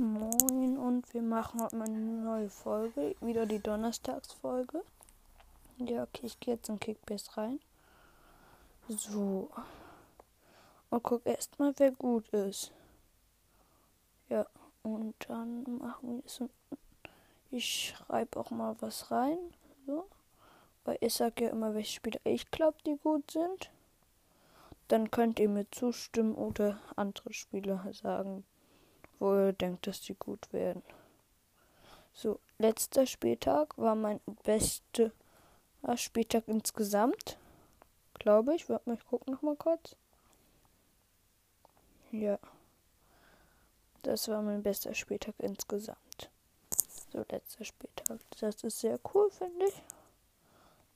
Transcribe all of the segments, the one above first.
Moin und wir machen heute mal eine neue Folge. Wieder die Donnerstagsfolge. Ja, okay, ich gehe jetzt in Kickbase rein. So. Und guck erstmal, wer gut ist. Ja, und dann machen wir es. Ich schreibe auch mal was rein. So. Weil ich sage ja immer, welche Spieler ich glaube, die gut sind. Dann könnt ihr mir zustimmen oder andere Spieler sagen, wo ihr denkt, dass die gut werden. So, letzter Spieltag war mein bester Spieltag insgesamt. Glaube ich. Warte mal, ich gucke noch mal kurz. Ja. Das war mein bester Spieltag insgesamt. So, letzter Spieltag. Das ist sehr cool, finde ich.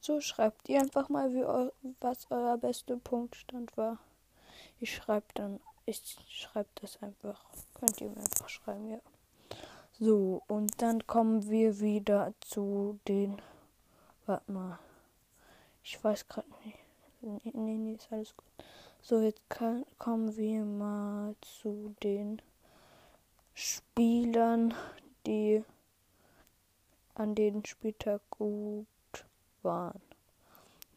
So, schreibt ihr einfach mal, wie eu was euer bester Punktstand war. Ich schreibe dann, ich schreibe das einfach. Könnt ihr mir einfach schreiben, ja. So, und dann kommen wir wieder zu den. Warte mal. Ich weiß gerade nicht. Nee, nee, nee, ist alles gut. So, jetzt kann, kommen wir mal zu den Spielern, die an den Spieltag gut waren.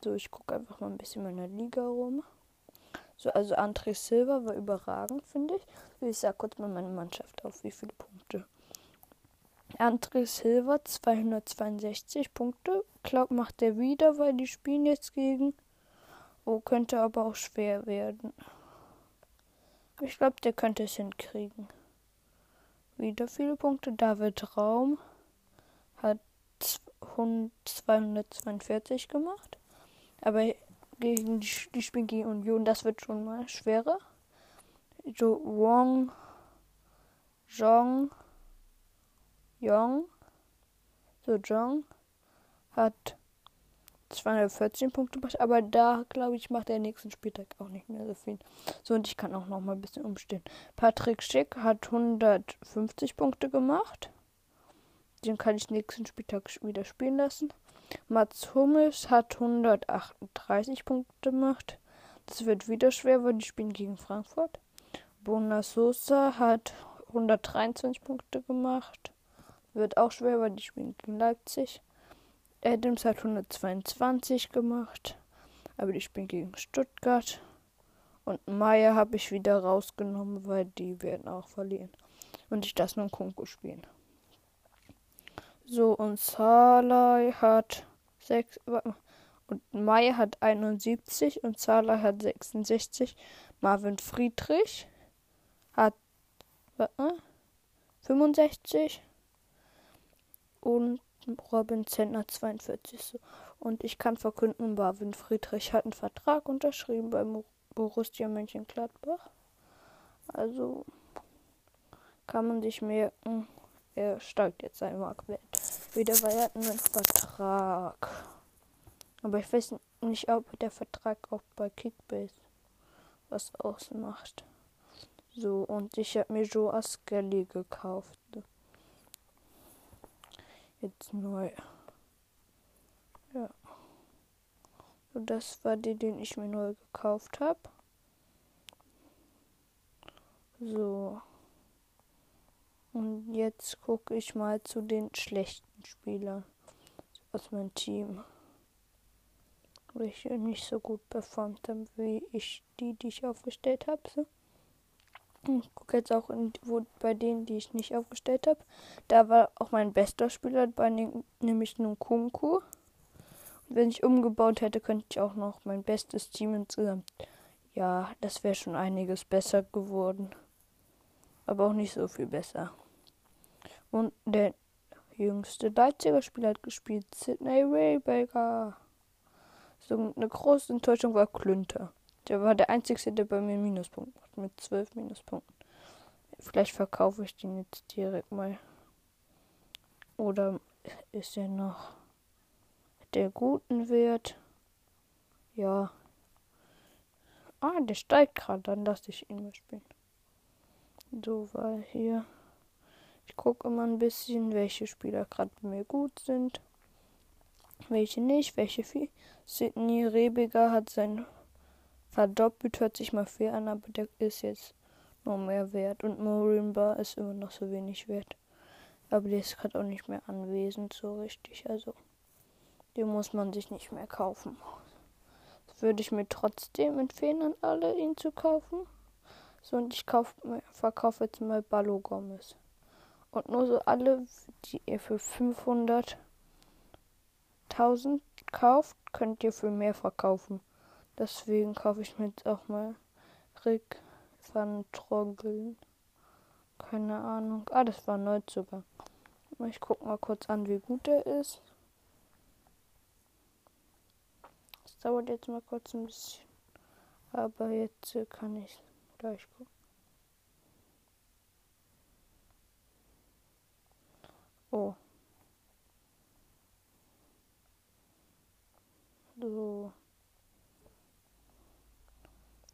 So, ich gucke einfach mal ein bisschen meiner Liga rum. So, also André Silva war überragend, finde ich. Ich sage kurz mal meine Mannschaft auf, wie viele Punkte. André Silva 262 Punkte. Glaub macht er wieder, weil die spielen jetzt gegen. Oh, könnte aber auch schwer werden. Ich glaube, der könnte es hinkriegen. Wieder viele Punkte. David Raum hat 242 gemacht. Aber gegen die, die spielen gegen Union, das wird schon mal schwerer. So Wong, Jong, Yong, so Jong hat 214 Punkte gemacht, aber da glaube ich macht der nächsten Spieltag auch nicht mehr so viel. So und ich kann auch noch mal ein bisschen umstehen. Patrick Schick hat 150 Punkte gemacht. Den kann ich nächsten Spieltag wieder spielen lassen. Mats Hummels hat 138 Punkte gemacht. Das wird wieder schwer, weil die spielen gegen Frankfurt. Bona Sosa hat 123 Punkte gemacht. Wird auch schwer, weil die spielen gegen Leipzig. Adams hat 122 gemacht. Aber die spielen gegen Stuttgart. Und Meier habe ich wieder rausgenommen, weil die werden auch verlieren. Und ich das nur Kunku spielen. So, und Salai hat 6. Und Mai hat 71 und Salai hat 66. Marvin Friedrich hat warte, 65. Und Robin Zentner 42. So. Und ich kann verkünden, Marvin Friedrich hat einen Vertrag unterschrieben beim Borussia Mönchengladbach. Also kann man sich merken, er steigt jetzt sein Marktwert wieder, weil er hat einen Vertrag. Aber ich weiß nicht, ob der Vertrag auch bei Kickbase was ausmacht. So, und ich habe mir Joe Askelly gekauft. Jetzt neu. Ja. So, das war der, den ich mir neu gekauft habe. So. Und jetzt gucke ich mal zu den schlechten Spielern aus meinem Team. Welche nicht so gut performt haben, wie ich die, die ich aufgestellt habe. So. Ich gucke jetzt auch in, wo, bei denen, die ich nicht aufgestellt habe. Da war auch mein bester Spieler, bei den, nämlich Nkunku. Und wenn ich umgebaut hätte, könnte ich auch noch mein bestes Team insgesamt. Ja, das wäre schon einiges besser geworden. Aber auch nicht so viel besser. Und der jüngste Leipziger Spieler hat gespielt, Sidney Raybaker. So eine große Enttäuschung war Klünter. Der war der einzige, der bei mir Minuspunkte macht, mit zwölf Minuspunkten. Vielleicht verkaufe ich den jetzt direkt mal. Oder ist er noch der guten Wert? Ja. Ah, der steigt gerade, dann lasse ich ihn mal spielen. So, weil hier ich gucke immer ein bisschen, welche Spieler gerade bei mir gut sind, welche nicht, welche viel. Sidney Rebiger hat sein verdoppelt, hört sich mal fair an, aber der ist jetzt nur mehr wert. Und Morimba ist immer noch so wenig wert. Aber der ist gerade auch nicht mehr anwesend so richtig. Also den muss man sich nicht mehr kaufen. Das würde ich mir trotzdem empfehlen, an alle ihn zu kaufen. So, und ich kauf, verkaufe jetzt mal Ballo Gomez. Und nur so alle, die ihr für 500.000 kauft, könnt ihr für mehr verkaufen. Deswegen kaufe ich mir jetzt auch mal Rick van Troggeln. Keine Ahnung. Ah, das war Neuzugang. Ich gucke mal kurz an, wie gut er ist. Das dauert jetzt mal kurz ein bisschen. Aber jetzt kann ich gleich gucken. Oh. So.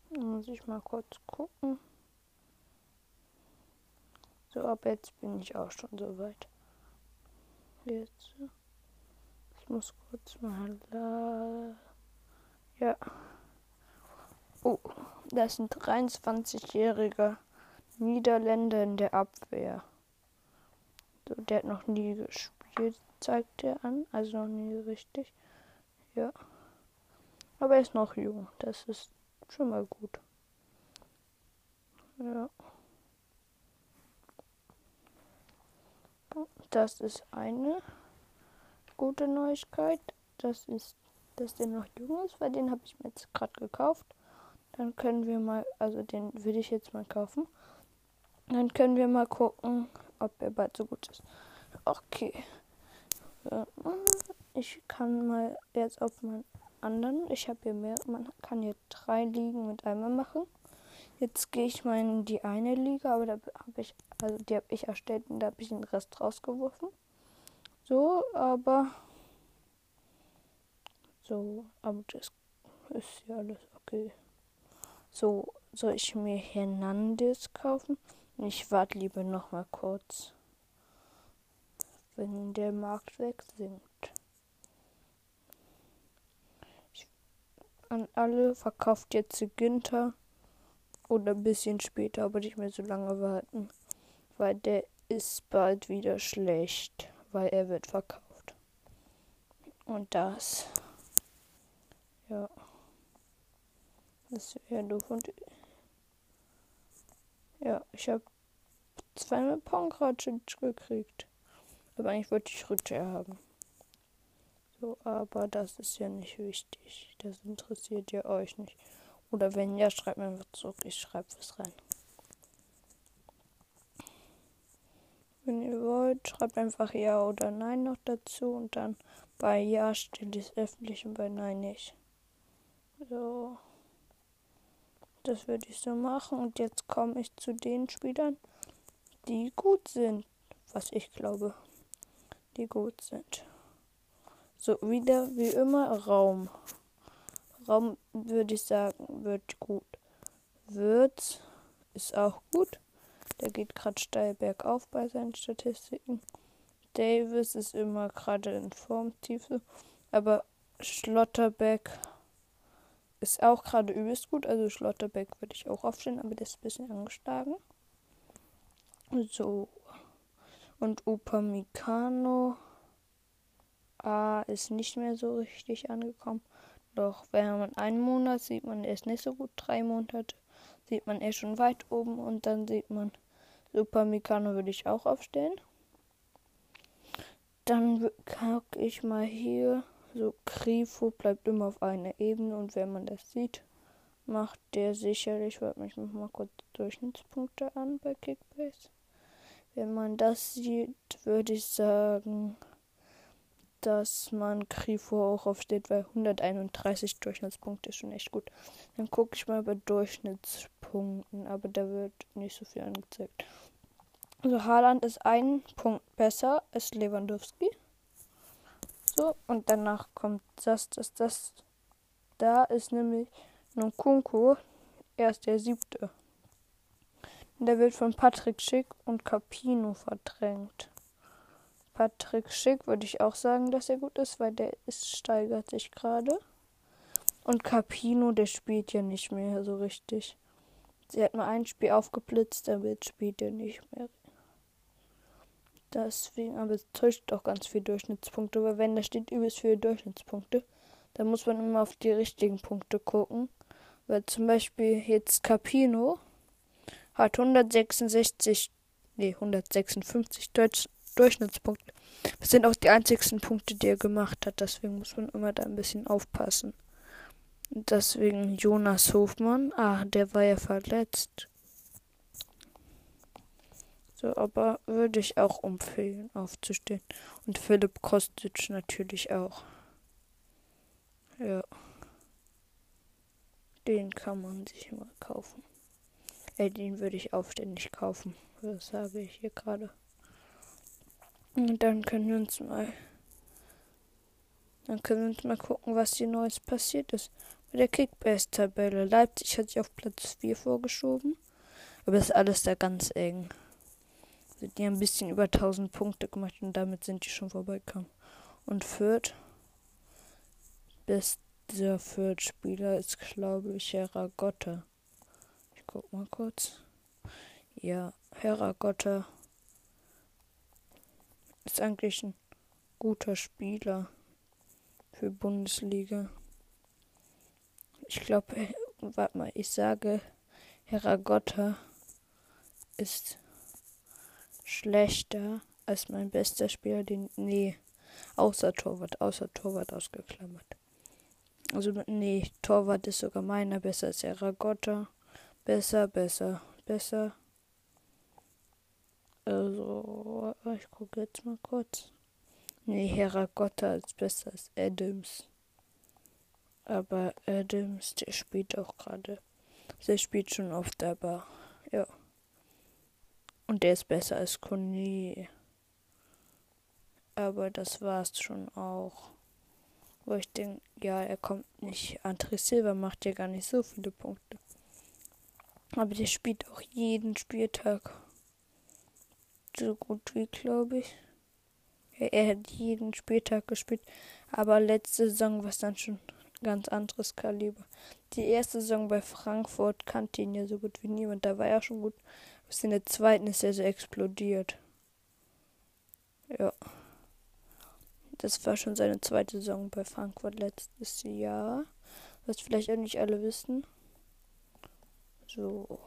Muss ich mal kurz gucken. So, ab jetzt bin ich auch schon so weit. Jetzt. Ich muss kurz mal da. Ja. Oh, das ist ein 23-jähriger Niederländer in der Abwehr. Der hat noch nie gespielt, zeigt er an. Also noch nie richtig. Ja. Aber er ist noch jung. Das ist schon mal gut. Ja. Das ist eine gute Neuigkeit. Das ist, dass der noch jung ist, weil den habe ich mir jetzt gerade gekauft. Dann können wir mal, also den würde ich jetzt mal kaufen. Dann können wir mal gucken, ob er bald so gut ist. Okay. Ich kann mal jetzt auf meinen anderen. Ich habe hier mehr. Man kann hier drei Ligen mit einmal machen. Jetzt gehe ich mal in die eine Liga, aber da habe ich, also die habe ich erstellt und da habe ich den Rest rausgeworfen. So, aber so, aber das ist ja alles okay. So, soll ich mir Hernandez kaufen? Ich warte lieber noch mal kurz, wenn der Marktwert sinkt. Ich, an alle verkauft jetzt Günther oder ein bisschen später, aber nicht mehr so lange warten, weil der ist bald wieder schlecht, weil er wird verkauft. Und das, ja. Das wäre doof. Und ja, ich habe zweimal Pongracic gekriegt. Aber eigentlich wollte ich Rütter haben. So, aber das ist ja nicht wichtig. Das interessiert ja euch nicht. Oder wenn ja, schreibt mir einfach zurück. Ich schreibe was rein. Wenn ihr wollt, schreibt einfach Ja oder Nein noch dazu und dann bei Ja steht es öffentlich und bei Nein nicht. So. Das würde ich so machen. Und jetzt komme ich zu den Spielern, die gut sind. Was ich glaube, die gut sind. So, wieder wie immer Raum. Raum würde ich sagen, wird gut. Würz ist auch gut. Der geht gerade steil bergauf bei seinen Statistiken. Davis ist immer gerade in Formtiefe. Aber Schlotterbeck ist auch gerade übelst gut. Also Schlotterbeck würde ich auch aufstellen, aber der ist ein bisschen angeschlagen. So. Und Upamecano A ist nicht mehr so richtig angekommen. Doch wenn man einen Monat sieht man, er ist nicht so gut. Drei Monate sieht man, er schon weit oben. Und dann sieht man, Upamecano würde ich auch aufstellen. Dann gucke ich mal hier so, Grifo bleibt immer auf einer Ebene und wenn man das sieht, macht der sicherlich, warte mich mal kurz Durchschnittspunkte an bei Kickbase. Wenn man das sieht, würde ich sagen, dass man Grifo auch aufsteht, weil 131 Durchschnittspunkte ist schon echt gut. Dann gucke ich mal bei Durchschnittspunkten, aber da wird nicht so viel angezeigt. Also Haaland ist ein Punkt besser als Lewandowski. So, und danach kommt das, das, das. Da ist nämlich Nkunku. Er ist der siebte. Der wird von Patrick Schick und Capino verdrängt. Patrick Schick würde ich auch sagen, dass er gut ist, weil der ist, steigert sich gerade. Und Capino, der spielt ja nicht mehr so richtig. Sie hat mal ein Spiel aufgeblitzt, damit spielt er nicht mehr. Deswegen, aber es täuscht auch ganz viele Durchschnittspunkte, weil wenn da steht übelst viele Durchschnittspunkte, dann muss man immer auf die richtigen Punkte gucken. Weil zum Beispiel jetzt Capino hat 166, nee, 156 Deutsch, Durchschnittspunkte. Das sind auch die einzigsten Punkte, die er gemacht hat. Deswegen muss man immer da ein bisschen aufpassen. Deswegen Jonas Hofmann. Ah, der war ja verletzt. So, aber würde ich auch empfehlen, aufzustehen. Und Philipp Kostic natürlich auch. Ja. Den kann man sich mal kaufen. Äh, den würde ich aufständig kaufen. Das sage ich hier gerade. Und dann können wir uns mal. Dann können wir uns mal gucken, was hier Neues passiert ist. Bei der Kickbase-Tabelle. Leipzig hat sich auf Platz 4 vorgeschoben. Aber das ist alles da ganz eng. Also die haben ein bisschen über 1000 Punkte gemacht und damit sind die schon vorbeigekommen. Und Fürth, bester Fürth-Spieler ist, glaube ich, Heragotta. Ich guck mal kurz. Ja, Heragotta ist eigentlich ein guter Spieler für Bundesliga. Ich glaube, äh, warte mal, ich sage, Heragotta ist schlechter als mein bester Spieler, den. Nee, außer Torwart, außer Torwart ausgeklammert. Also, nee, Torwart ist sogar meiner besser als Eragotta. Besser, besser, besser. Also, ich gucke jetzt mal kurz. Nee, Heragotta ist besser als Adams. Aber Adams, der spielt auch gerade. Der spielt schon oft, aber ja. Und der ist besser als Kone. Aber das war's schon auch. Wo ich denke, ja, er kommt nicht. André Silva macht ja gar nicht so viele Punkte. Aber der spielt auch jeden Spieltag. So gut wie, glaube ich. Ja, er hat jeden Spieltag gespielt. Aber letzte Saison war es dann schon ganz anderes Kaliber. Die erste Saison bei Frankfurt kannte ihn ja so gut wie niemand. Da war er schon gut. Bis in der zweiten ist er so explodiert. Ja. Das war schon seine zweite Saison bei Frankfurt letztes Jahr. Was vielleicht auch nicht alle wissen. So.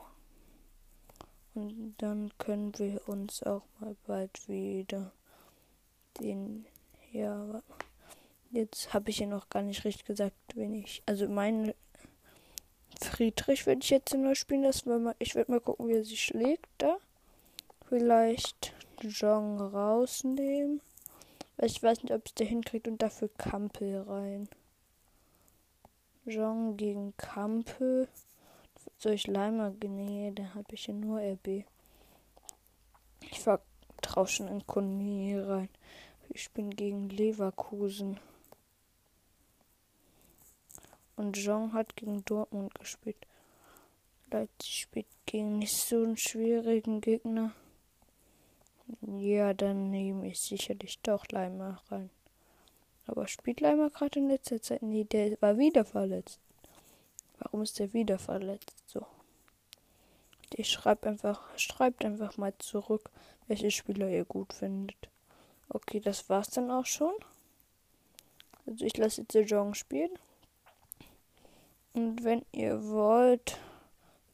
Und dann können wir uns auch mal bald wieder den. Ja, jetzt habe ich ja noch gar nicht richtig gesagt, wenn ich. Also meine Friedrich würde ich jetzt neu spielen lassen, weil ich werde mal gucken, wie er sich schlägt da. Vielleicht Jong rausnehmen. Weil ich weiß nicht, ob es der hinkriegt und dafür Kampel rein. Jong gegen Kampel. Ich Leimer Nee, da habe ich ja nur RB. Ich vertraue schon in Koni rein. Ich bin gegen Leverkusen. Und Jean hat gegen Dortmund gespielt. Leipzig spielt gegen nicht so einen schwierigen Gegner. Ja, dann nehme ich sicherlich doch Leimer rein. Aber spielt Leimer gerade in letzter Zeit? Nee, der war wieder verletzt. Warum ist der wieder verletzt? Ich schreibe einfach, schreibt einfach mal zurück, welche Spieler ihr gut findet. Okay, das war's dann auch schon. Also ich lasse jetzt Jean spielen. Und wenn ihr wollt,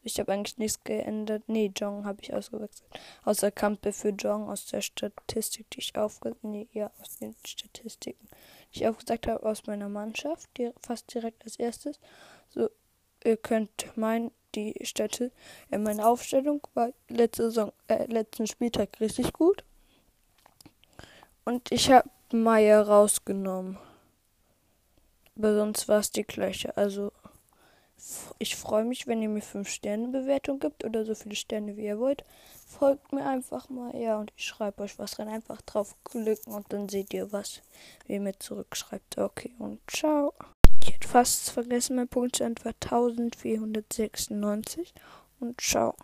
ich habe eigentlich nichts geändert. Nee, Jong habe ich ausgewechselt. Außer Kampe für Jong aus der Statistik, die ich aufgesagt nee, ja, aus den Statistiken, die ich aufgesagt habe, aus meiner Mannschaft, die, fast direkt als erstes. So, ihr könnt meinen, die Städte in meiner Aufstellung war letzte Saison, äh, letzten Spieltag richtig gut. Und ich habe Meier rausgenommen. Aber sonst war es die gleiche. Also ich freue mich, wenn ihr mir 5 Sterne Bewertung gibt oder so viele Sterne wie ihr wollt. Folgt mir einfach mal, ja, und ich schreibe euch was rein. Einfach drauf klicken und dann seht ihr was, wie ihr mir zurückschreibt. Okay, und ciao. Ich hätte fast vergessen, mein Punktstand war 1496 und ciao.